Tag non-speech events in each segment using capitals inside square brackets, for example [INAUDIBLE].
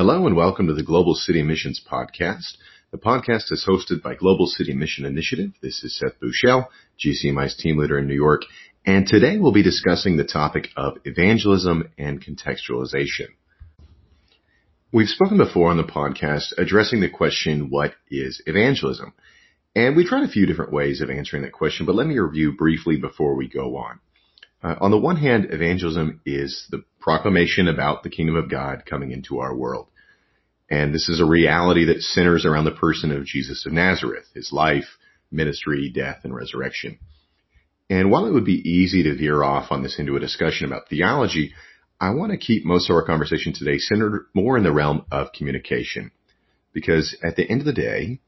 Hello and welcome to the Global City Missions Podcast. The podcast is hosted by Global City Mission Initiative. This is Seth Bouchelle, GCMI's team leader in New York, and today we'll be discussing the topic of evangelism and contextualization. We've spoken before on the podcast addressing the question, what is evangelism? And we tried a few different ways of answering that question, but let me review briefly before we go on. Uh, on the one hand, evangelism is the proclamation about the kingdom of God coming into our world. And this is a reality that centers around the person of Jesus of Nazareth, his life, ministry, death, and resurrection. And while it would be easy to veer off on this into a discussion about theology, I want to keep most of our conversation today centered more in the realm of communication. Because at the end of the day,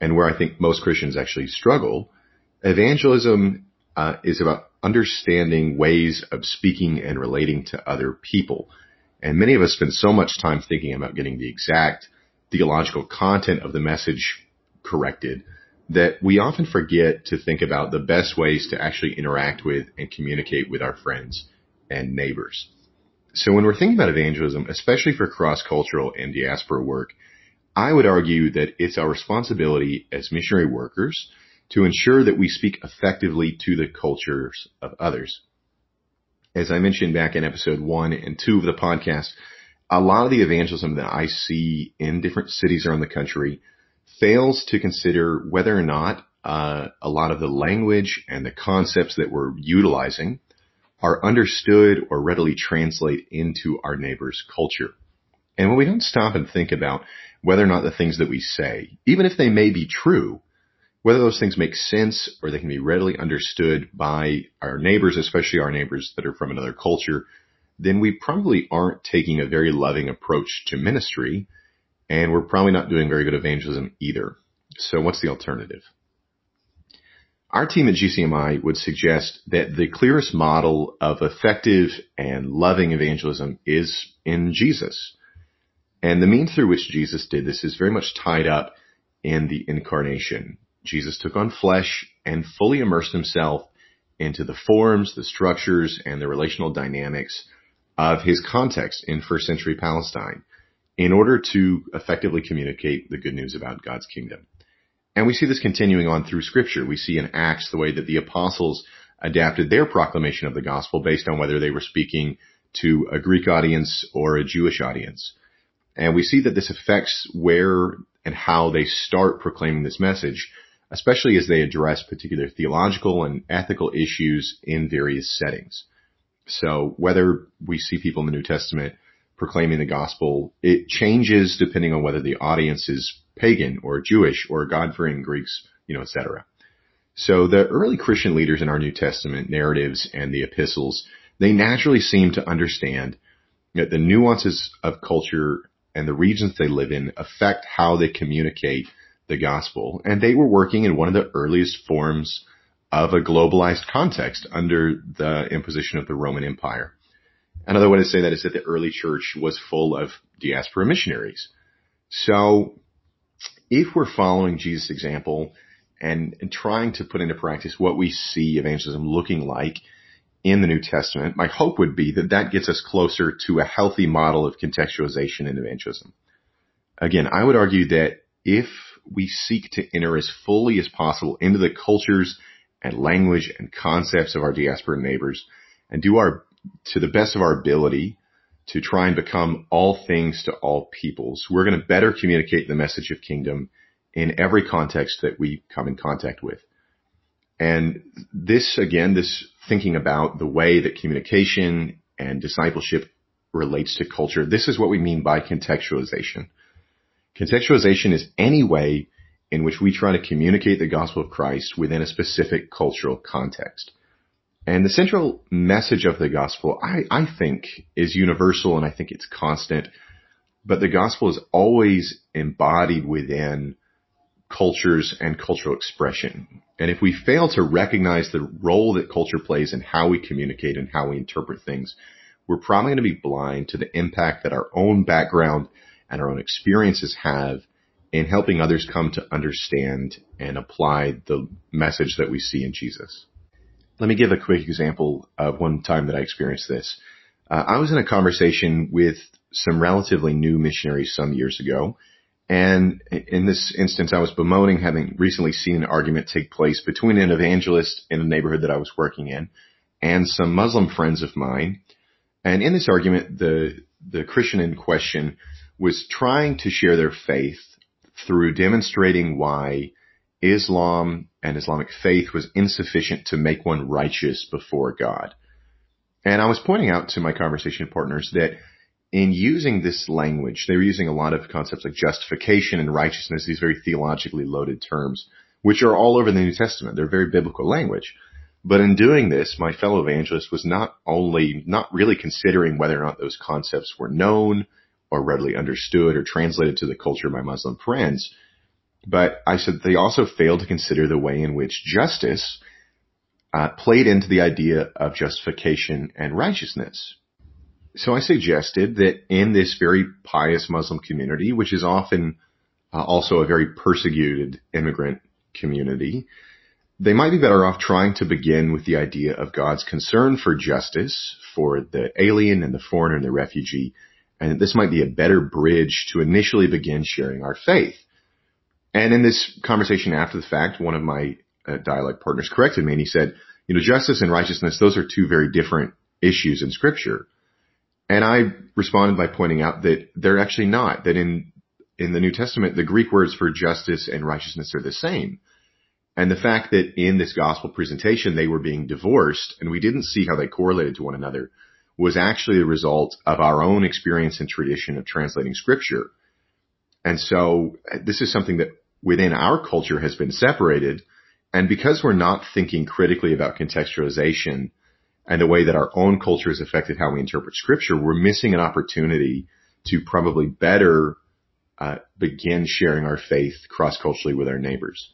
and where I think most Christians actually struggle, evangelism uh, is about understanding ways of speaking and relating to other people. And many of us spend so much time thinking about getting the exact theological content of the message corrected that we often forget to think about the best ways to actually interact with and communicate with our friends and neighbors. So when we're thinking about evangelism, especially for cross-cultural and diaspora work, I would argue that it's our responsibility as missionary workers to ensure that we speak effectively to the cultures of others. As I mentioned back in episode one and two of the podcast, a lot of the evangelism that I see in different cities around the country fails to consider whether or not uh, a lot of the language and the concepts that we're utilizing are understood or readily translate into our neighbor's culture. And when we don't stop and think about whether or not the things that we say, even if they may be true, whether those things make sense or they can be readily understood by our neighbors, especially our neighbors that are from another culture, then we probably aren't taking a very loving approach to ministry and we're probably not doing very good evangelism either. So what's the alternative? Our team at GCMI would suggest that the clearest model of effective and loving evangelism is in Jesus. And the means through which Jesus did this is very much tied up in the incarnation. Jesus took on flesh and fully immersed himself into the forms, the structures, and the relational dynamics of his context in first century Palestine in order to effectively communicate the good news about God's kingdom. And we see this continuing on through scripture. We see in Acts the way that the apostles adapted their proclamation of the gospel based on whether they were speaking to a Greek audience or a Jewish audience. And we see that this affects where and how they start proclaiming this message, especially as they address particular theological and ethical issues in various settings. So whether we see people in the New Testament proclaiming the gospel, it changes depending on whether the audience is pagan or Jewish or God-fearing Greeks, you know, etc. So the early Christian leaders in our New Testament narratives and the epistles, they naturally seem to understand that the nuances of culture and the regions they live in affect how they communicate the gospel. And they were working in one of the earliest forms of a globalized context under the imposition of the Roman Empire. Another way to say that is that the early church was full of diaspora missionaries. So if we're following Jesus' example and, and trying to put into practice what we see evangelism looking like in the New Testament, my hope would be that that gets us closer to a healthy model of contextualization in evangelism. Again, I would argue that if we seek to enter as fully as possible into the cultures and language and concepts of our diaspora neighbors and do our, to the best of our ability, to try and become all things to all peoples. We're going to better communicate the message of kingdom in every context that we come in contact with. And this, again, this thinking about the way that communication and discipleship relates to culture, this is what we mean by contextualization. Contextualization is any way in which we try to communicate the gospel of Christ within a specific cultural context. And the central message of the gospel, I, I think, is universal and I think it's constant. But the gospel is always embodied within cultures and cultural expression. And if we fail to recognize the role that culture plays in how we communicate and how we interpret things, we're probably going to be blind to the impact that our own background and our own experiences have in helping others come to understand and apply the message that we see in Jesus. Let me give a quick example of one time that I experienced this. Uh, I was in a conversation with some relatively new missionaries some years ago. And in this instance, I was bemoaning having recently seen an argument take place between an evangelist in a neighborhood that I was working in and some Muslim friends of mine. And in this argument, the, the Christian in question was trying to share their faith through demonstrating why Islam and Islamic faith was insufficient to make one righteous before God. And I was pointing out to my conversation partners that in using this language, they were using a lot of concepts like justification and righteousness, these very theologically loaded terms, which are all over the New Testament. They're very biblical language. But in doing this, my fellow evangelist was not only not really considering whether or not those concepts were known or readily understood or translated to the culture of my Muslim friends, but I said they also failed to consider the way in which justice uh, played into the idea of justification and righteousness. So I suggested that in this very pious Muslim community, which is often uh, also a very persecuted immigrant community, they might be better off trying to begin with the idea of God's concern for justice for the alien and the foreigner and the refugee, and this might be a better bridge to initially begin sharing our faith. And in this conversation after the fact, one of my uh, dialogue partners corrected me and he said, you know, justice and righteousness, those are two very different issues in scripture. And I responded by pointing out that they're actually not, that in, in the New Testament, the Greek words for justice and righteousness are the same. And the fact that in this gospel presentation, they were being divorced and we didn't see how they correlated to one another was actually the result of our own experience and tradition of translating scripture. And so this is something that within our culture has been separated. And because we're not thinking critically about contextualization and the way that our own culture has affected how we interpret scripture, we're missing an opportunity to probably better uh, begin sharing our faith cross-culturally with our neighbors.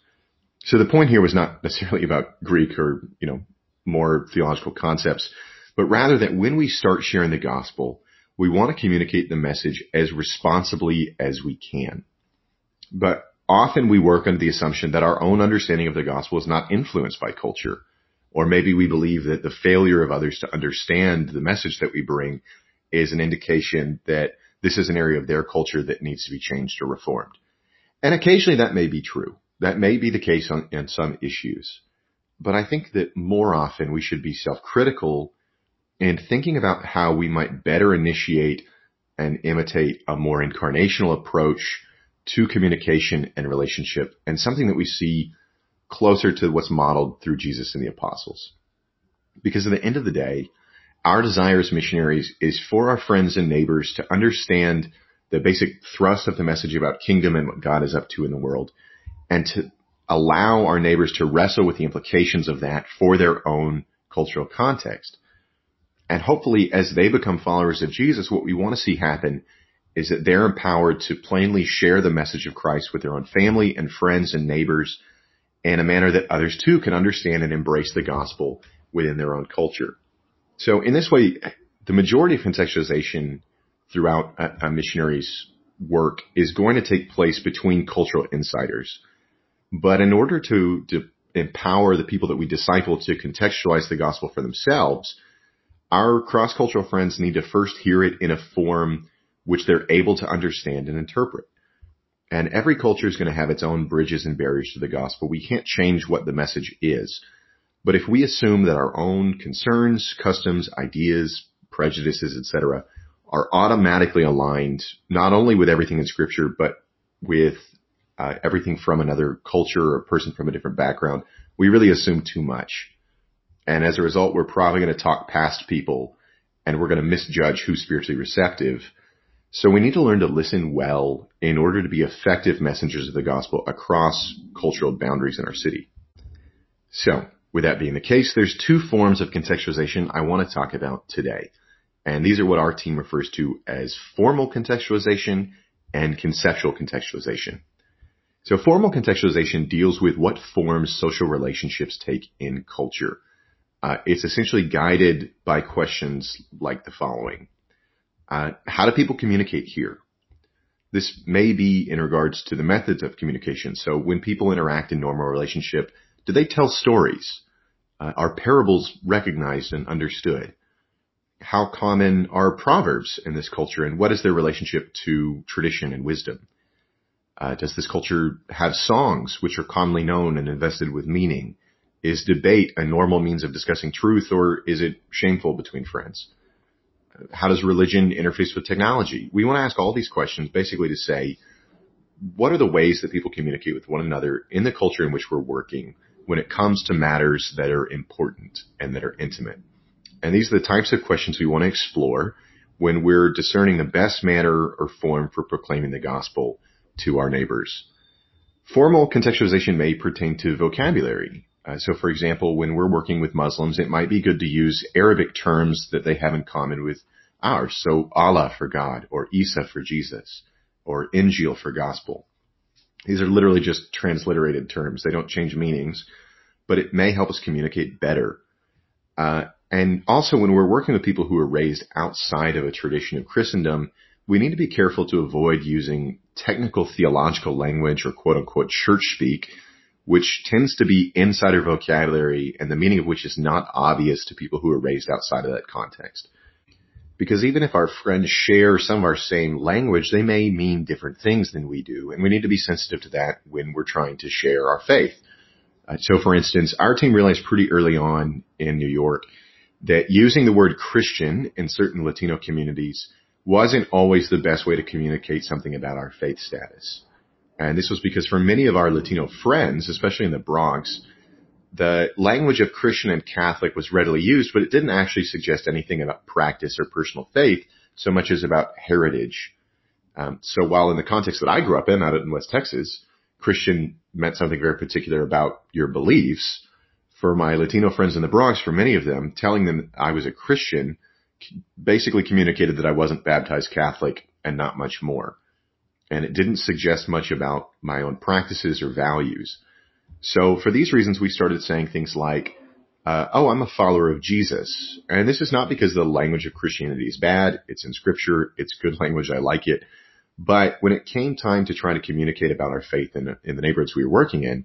So the point here was not necessarily about Greek or, you know, more theological concepts, but rather that when we start sharing the gospel, we want to communicate the message as responsibly as we can. But often we work under the assumption that our own understanding of the gospel is not influenced by culture. Or maybe we believe that the failure of others to understand the message that we bring is an indication that this is an area of their culture that needs to be changed or reformed. And occasionally that may be true. That may be the case on, in some issues. But I think that more often we should be self-critical in thinking about how we might better initiate and imitate a more incarnational approach to communication and relationship and something that we see closer to what's modeled through Jesus and the apostles. Because at the end of the day, our desire as missionaries is for our friends and neighbors to understand the basic thrust of the message about kingdom and what God is up to in the world and to allow our neighbors to wrestle with the implications of that for their own cultural context. And hopefully as they become followers of Jesus, what we want to see happen is that they're empowered to plainly share the message of Christ with their own family and friends and neighbors in a manner that others too can understand and embrace the gospel within their own culture. So in this way, the majority of contextualization throughout a, a missionary's work is going to take place between cultural insiders. But in order to, to empower the people that we disciple to contextualize the gospel for themselves, our cross-cultural friends need to first hear it in a form which they're able to understand and interpret. And every culture is going to have its own bridges and barriers to the gospel. We can't change what the message is. But if we assume that our own concerns, customs, ideas, prejudices, etc., are automatically aligned not only with everything in scripture, but with uh, everything from another culture or a person from a different background, we really assume too much. And as a result, we're probably going to talk past people and we're going to misjudge who's spiritually receptive so we need to learn to listen well in order to be effective messengers of the gospel across cultural boundaries in our city. So with that being the case, there's two forms of contextualization I want to talk about today. And these are what our team refers to as formal contextualization and conceptual contextualization. So formal contextualization deals with what forms social relationships take in culture. Uh, it's essentially guided by questions like the following. Uh, how do people communicate here? This may be in regards to the methods of communication. So when people interact in normal relationship, do they tell stories? Uh, are parables recognized and understood? how common are proverbs in this culture and what is their relationship to tradition and wisdom? Uh, does this culture have songs which are commonly known and invested with meaning? Is debate a normal means of discussing truth or is it shameful between friends? How does religion interface with technology? We want to ask all these questions basically to say, what are the ways that people communicate with one another in the culture in which we're working when it comes to matters that are important and that are intimate? And these are the types of questions we want to explore when we're discerning the best manner or form for proclaiming the gospel to our neighbors. Formal contextualization may pertain to vocabulary. Uh, so for example, when we're working with Muslims, it might be good to use Arabic terms that they have in common with ours. So Allah for God, or Isa for Jesus, or Injil for gospel. These are literally just transliterated terms. They don't change meanings, but it may help us communicate better. Uh, and also when we're working with people who are raised outside of a tradition of Christendom, we need to be careful to avoid using technical theological language or quote unquote church speak, which tends to be insider vocabulary and the meaning of which is not obvious to people who are raised outside of that context. Because even if our friends share some of our same language, they may mean different things than we do, and we need to be sensitive to that when we're trying to share our faith. Uh, so for instance, our team realized pretty early on in New York that using the word Christian in certain Latino communities wasn't always the best way to communicate something about our faith status. And this was because for many of our Latino friends, especially in the Bronx, the language of Christian and Catholic was readily used, but it didn't actually suggest anything about practice or personal faith so much as about heritage. Um, so while in the context that I grew up in, out in West Texas, Christian meant something very particular about your beliefs, for my Latino friends in the Bronx, for many of them, telling them I was a Christian basically communicated that I wasn't baptized Catholic and not much more. And it didn't suggest much about my own practices or values. So for these reasons, we started saying things like, uh, oh, I'm a follower of Jesus. And this is not because the language of Christianity is bad. It's in scripture. It's good language. I like it. But when it came time to try to communicate about our faith in, in the neighborhoods we were working in,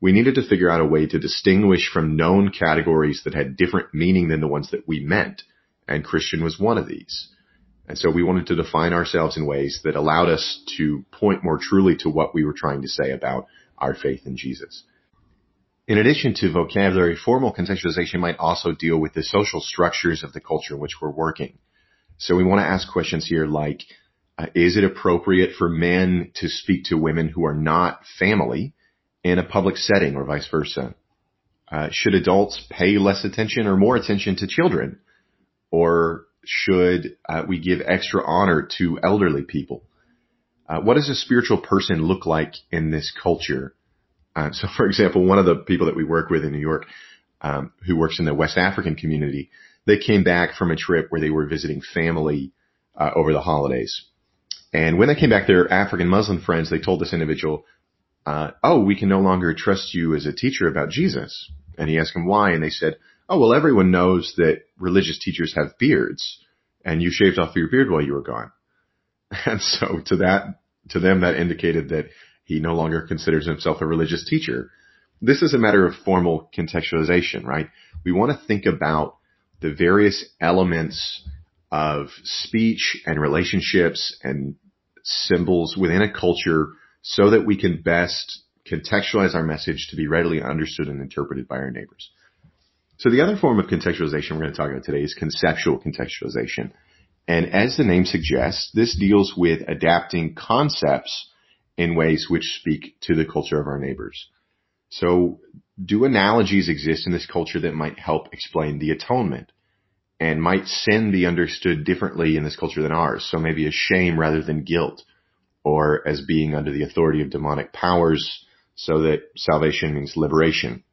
we needed to figure out a way to distinguish from known categories that had different meaning than the ones that we meant. And Christian was one of these. And so we wanted to define ourselves in ways that allowed us to point more truly to what we were trying to say about our faith in Jesus. In addition to vocabulary, formal contextualization might also deal with the social structures of the culture in which we're working. So we want to ask questions here like, uh, is it appropriate for men to speak to women who are not family in a public setting or vice versa? Uh, should adults pay less attention or more attention to children? Or should uh, we give extra honor to elderly people? Uh, what does a spiritual person look like in this culture? Uh, so, for example, one of the people that we work with in New York, um, who works in the West African community, they came back from a trip where they were visiting family uh, over the holidays. And when they came back, their African Muslim friends, they told this individual, uh, oh, we can no longer trust you as a teacher about Jesus. And he asked him why, and they said, oh, well, everyone knows that religious teachers have beards, and you shaved off your beard while you were gone. [LAUGHS] And so to that, to them, that indicated that he no longer considers himself a religious teacher. This is a matter of formal contextualization, right? We want to think about the various elements of speech and relationships and symbols within a culture so that we can best contextualize our message to be readily understood and interpreted by our neighbors. So the other form of contextualization we're going to talk about today is conceptual contextualization. And as the name suggests, this deals with adapting concepts in ways which speak to the culture of our neighbors. So do analogies exist in this culture that might help explain the atonement? And might sin be understood differently in this culture than ours? So maybe as shame rather than guilt or as being under the authority of demonic powers so that salvation means liberation.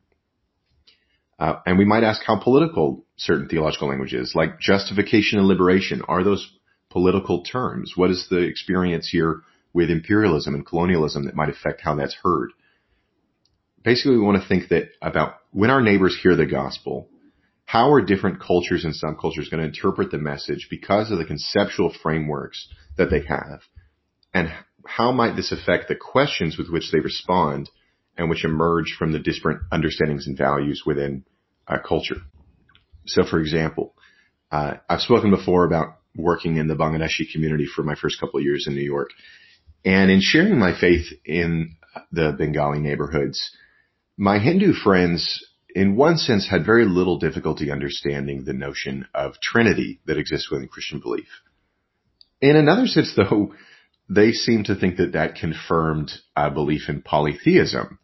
Uh, and we might ask how political certain theological language is, like justification and liberation. Are those political terms? What is the experience here with imperialism and colonialism that might affect how that's heard? Basically, we want to think that about when our neighbors hear the gospel, how are different cultures and subcultures going to interpret the message because of the conceptual frameworks that they have? And how might this affect the questions with which they respond and which emerge from the disparate understandings and values within a culture? So for example, Uh, I've spoken before about working in the Bangladeshi community for my first couple of years in New York. And in sharing my faith in the Bengali neighborhoods, my Hindu friends, in one sense, had very little difficulty understanding the notion of Trinity that exists within Christian belief. In another sense, though, they seemed to think that that confirmed a belief in polytheism.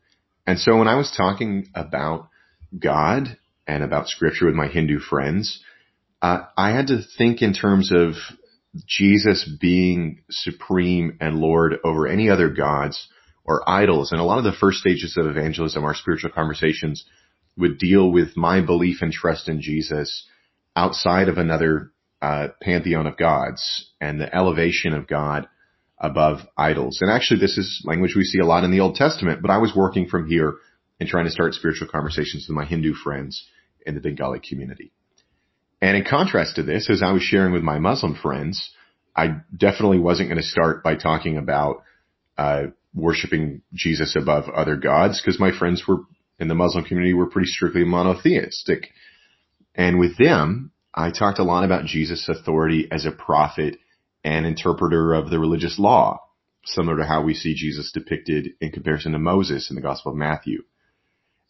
And so when I was talking about God and about scripture with my Hindu friends, uh, I had to think in terms of Jesus being supreme and Lord over any other gods or idols. And a lot of the first stages of evangelism, our spiritual conversations would deal with my belief and trust in Jesus outside of another uh, pantheon of gods and the elevation of God above idols. And actually, this is language we see a lot in the Old Testament, but I was working from here and trying to start spiritual conversations with my Hindu friends in the Bengali community. And in contrast to this, as I was sharing with my Muslim friends, I definitely wasn't going to start by talking about uh, worshiping Jesus above other gods because my friends were in the Muslim community were pretty strictly monotheistic. And with them, I talked a lot about Jesus' authority as a prophet and interpreter of the religious law, similar to how we see Jesus depicted in comparison to Moses in the Gospel of Matthew.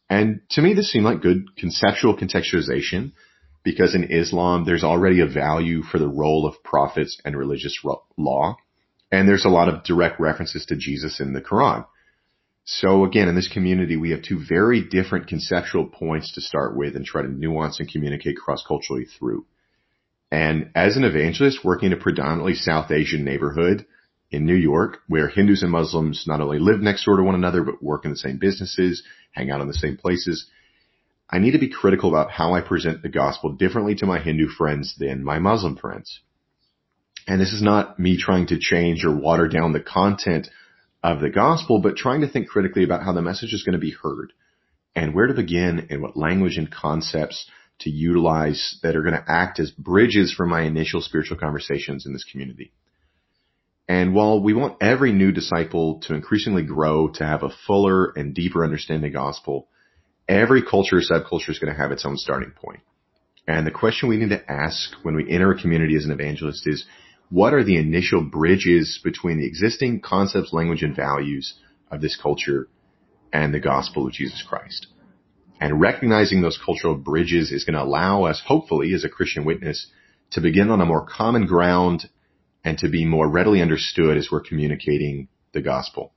And to me, this seemed like good conceptual contextualization because in Islam, there's already a value for the role of prophets and religious law. And there's a lot of direct references to Jesus in the Quran. So again, in this community, we have two very different conceptual points to start with and try to nuance and communicate cross-culturally through. And as an evangelist working in a predominantly South Asian neighborhood in New York, where Hindus and Muslims not only live next door to one another, but work in the same businesses, hang out in the same places, I need to be critical about how I present the gospel differently to my Hindu friends than my Muslim friends. And this is not me trying to change or water down the content of the gospel, but trying to think critically about how the message is going to be heard and where to begin and what language and concepts to utilize that are going to act as bridges for my initial spiritual conversations in this community. And while we want every new disciple to increasingly grow to have a fuller and deeper understanding of the gospel, every culture or subculture is going to have its own starting point. And the question we need to ask when we enter a community as an evangelist is, what are the initial bridges between the existing concepts, language, and values of this culture and the gospel of Jesus Christ? And recognizing those cultural bridges is going to allow us, hopefully, as a Christian witness, to begin on a more common ground and to be more readily understood as we're communicating the gospel.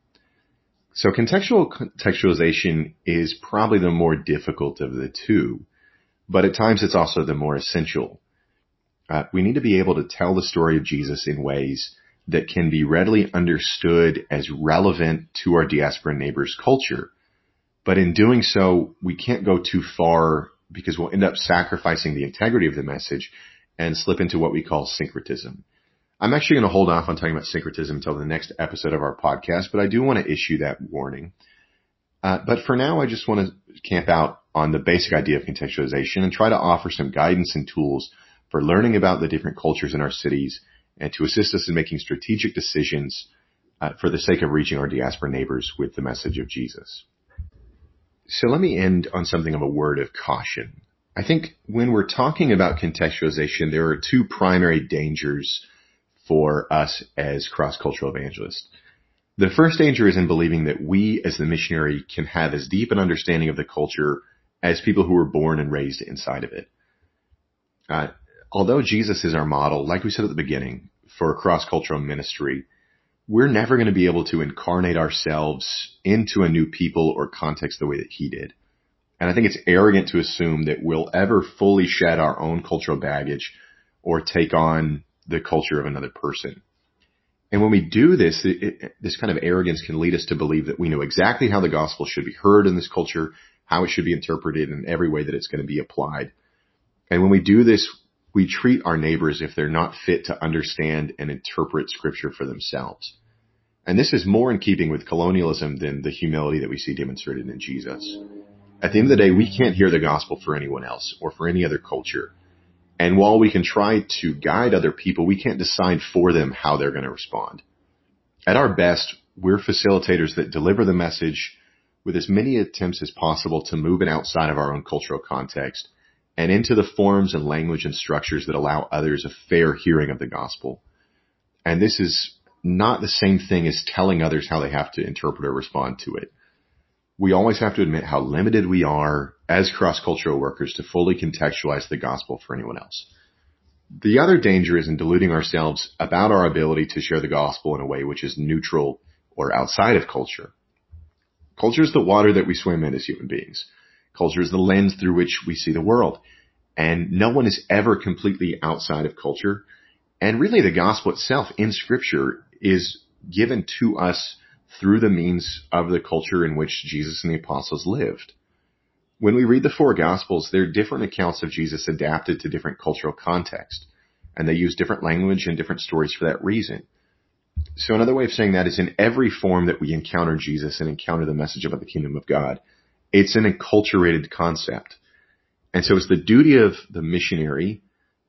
So contextual contextualization is probably the more difficult of the two, but at times it's also the more essential. Uh, we need to be able to tell the story of Jesus in ways that can be readily understood as relevant to our diaspora neighbors' culture. But in doing so, we can't go too far because we'll end up sacrificing the integrity of the message and slip into what we call syncretism. I'm actually going to hold off on talking about syncretism until the next episode of our podcast, but I do want to issue that warning. Uh, but for now, I just want to camp out on the basic idea of contextualization and try to offer some guidance and tools for learning about the different cultures in our cities and to assist us in making strategic decisions uh, for the sake of reaching our diaspora neighbors with the message of Jesus. So let me end on something of a word of caution. I think when we're talking about contextualization, there are two primary dangers for us as cross-cultural evangelists. The first danger is in believing that we as the missionary can have as deep an understanding of the culture as people who were born and raised inside of it. Uh, although Jesus is our model, like we said at the beginning, for cross-cultural ministry, we're never going to be able to incarnate ourselves into a new people or context the way that he did. And I think it's arrogant to assume that we'll ever fully shed our own cultural baggage or take on the culture of another person. And when we do this, it, it, this kind of arrogance can lead us to believe that we know exactly how the gospel should be heard in this culture, how it should be interpreted in every way that it's going to be applied. And when we do this, we treat our neighbors if they're not fit to understand and interpret scripture for themselves. And this is more in keeping with colonialism than the humility that we see demonstrated in Jesus. At the end of the day, we can't hear the gospel for anyone else or for any other culture. And while we can try to guide other people, we can't decide for them how they're going to respond. At our best, we're facilitators that deliver the message with as many attempts as possible to move it outside of our own cultural context and into the forms and language and structures that allow others a fair hearing of the gospel. And this is not the same thing as telling others how they have to interpret or respond to it. We always have to admit how limited we are as cross-cultural workers to fully contextualize the gospel for anyone else. The other danger is in deluding ourselves about our ability to share the gospel in a way which is neutral or outside of culture. Culture is the water that we swim in as human beings. Culture is the lens through which we see the world. And no one is ever completely outside of culture. And really the gospel itself in scripture is given to us through the means of the culture in which Jesus and the apostles lived. When we read the four gospels, they're different accounts of Jesus adapted to different cultural context. And they use different language and different stories for that reason. So another way of saying that is in every form that we encounter Jesus and encounter the message about the kingdom of God, it's an enculturated concept. And so it's the duty of the missionary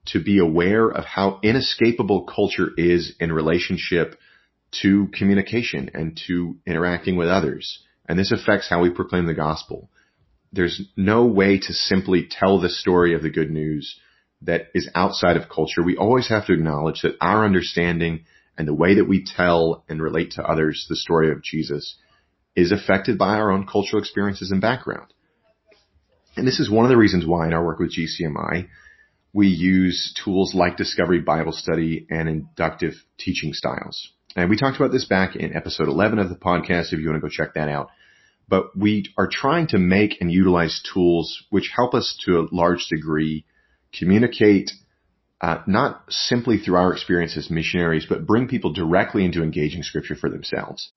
to be aware of how inescapable culture is in relationship to communication and to interacting with others. And this affects how we proclaim the gospel. There's no way to simply tell the story of the good news that is outside of culture. We always have to acknowledge that our understanding and the way that we tell and relate to others the story of Jesus is affected by our own cultural experiences and background. And this is one of the reasons why in our work with GCMI, we use tools like Discovery Bible Study and inductive teaching styles. And we talked about this back in episode 11 of the podcast if you want to go check that out. But we are trying to make and utilize tools which help us to a large degree communicate uh, not simply through our experience as missionaries, but bring people directly into engaging scripture for themselves.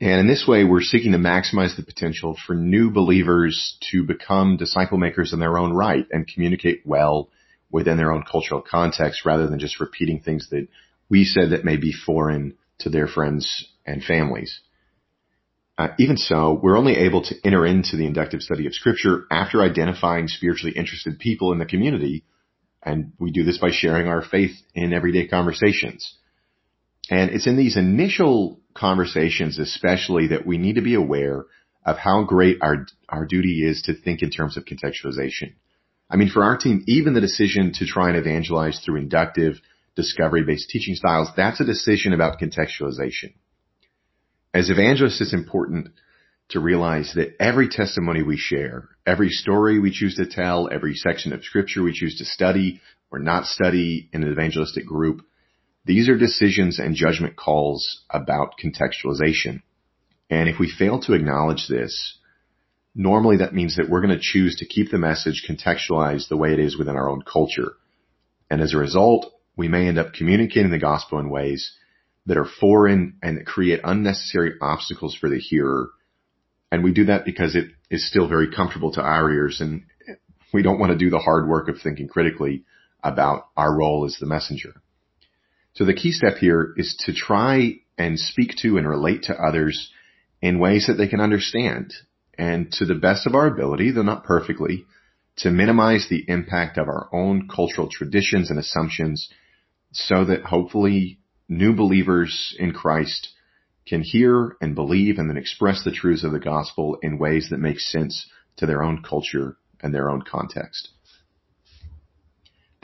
And in this way, we're seeking to maximize the potential for new believers to become disciple makers in their own right and communicate well within their own cultural context rather than just repeating things that we said that may be foreign to their friends and families. Uh, even so, we're only able to enter into the inductive study of scripture after identifying spiritually interested people in the community and we do this by sharing our faith in everyday conversations. And it's in these initial conversations, especially that we need to be aware of how great our, our duty is to think in terms of contextualization. I mean, for our team, even the decision to try and evangelize through inductive, discovery-based teaching styles, that's a decision about contextualization. As evangelists, it's important to realize that every testimony we share, every story we choose to tell, every section of scripture we choose to study or not study in an evangelistic group, these are decisions and judgment calls about contextualization. And if we fail to acknowledge this, normally that means that we're going to choose to keep the message contextualized the way it is within our own culture. And as a result, we may end up communicating the gospel in ways that are foreign and that create unnecessary obstacles for the hearer and we do that because it is still very comfortable to our ears and we don't want to do the hard work of thinking critically about our role as the messenger. So the key step here is to try and speak to and relate to others in ways that they can understand and to the best of our ability, though not perfectly, to minimize the impact of our own cultural traditions and assumptions so that hopefully new believers in Christ can hear and believe and then express the truths of the gospel in ways that make sense to their own culture and their own context.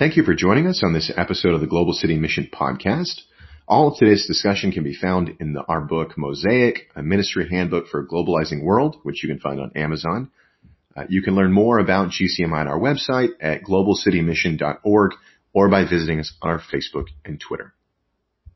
Thank you for joining us on this episode of the Global City Mission podcast. All of today's discussion can be found in the, our book Mosaic, a ministry handbook for a globalizing world, which you can find on Amazon. Uh, you can learn more about GCMI on our website at globalcitymission.org or by visiting us on our Facebook and Twitter.